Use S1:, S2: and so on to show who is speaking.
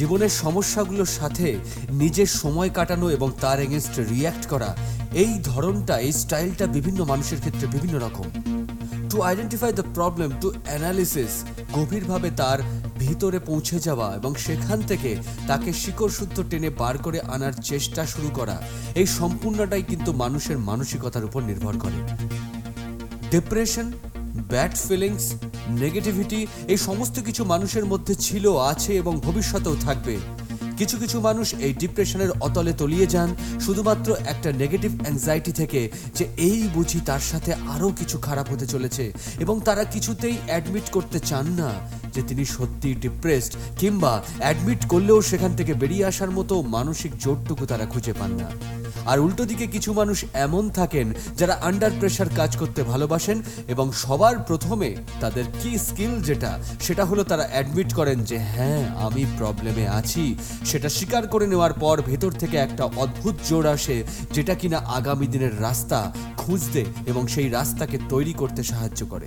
S1: জীবনের সমস্যাগুলোর সাথে নিজের সময় কাটানো এবং তার এগেনস্ট রিয়্যাক্ট করা, এই ধরনটা, এই স্টাইলটা বিভিন্ন মানুষের ক্ষেত্রে বিভিন্ন রকম। To identify the problem to analysis গভীরভাবে তার ভিতরে পৌঁছে যাওয়া এবং সেখান থেকে তাকে শিকড় সূত্র টেনে বার করে আনার চেষ্টা শুরু করা, এই সম্পূর্ণটাই কিন্তু মানুষের মানসিকতার উপর নির্ভর করে। ডিপ্রেশন ব্যাড ফিলিংস নেগেটিভিটি, এই সমস্ত কিছু মানুষের মধ্যে ছিল, আছে এবং ভবিষ্যতেও থাকবে। কিছু কিছু মানুষ এই ডিপ্রেশনের অতলে তলিয়ে যান, শুধুমাত্র একটা নেগেটিভ অ্যাংজাইটি থেকে যে এই বুঝি তার সাথে আরও কিছু খারাপ হতে চলেছে এবং তারা কিছুতেই অ্যাডমিট করতে চান না যে তিনি সত্যি ডিপ্রেসড কিংবা অ্যাডমিট করলেও সেখান থেকে বেরিয়ে আসার মতো মানসিক জোরটুকু তারা খুঁজে পান না। আর উল্টো দিকে কিছু মানুষ এমন থাকেন যারা আন্ডার প্রেশার কাজ করতে ভালোবাসেন এবং সবার প্রথমে তাদের কি স্কিল যেটা, সেটা হলো তারা অ্যাডমিট করেন যে হ্যাঁ আমি প্রবলেমে আছি। সেটা স্বীকার করে নেওয়ার পর ভেতর থেকে একটা অদ্ভুত জোর আসে যেটা কিনা আগামী দিনের রাস্তা খুঁজতে এবং সেই রাস্তাকে তৈরি করতে সাহায্য করে।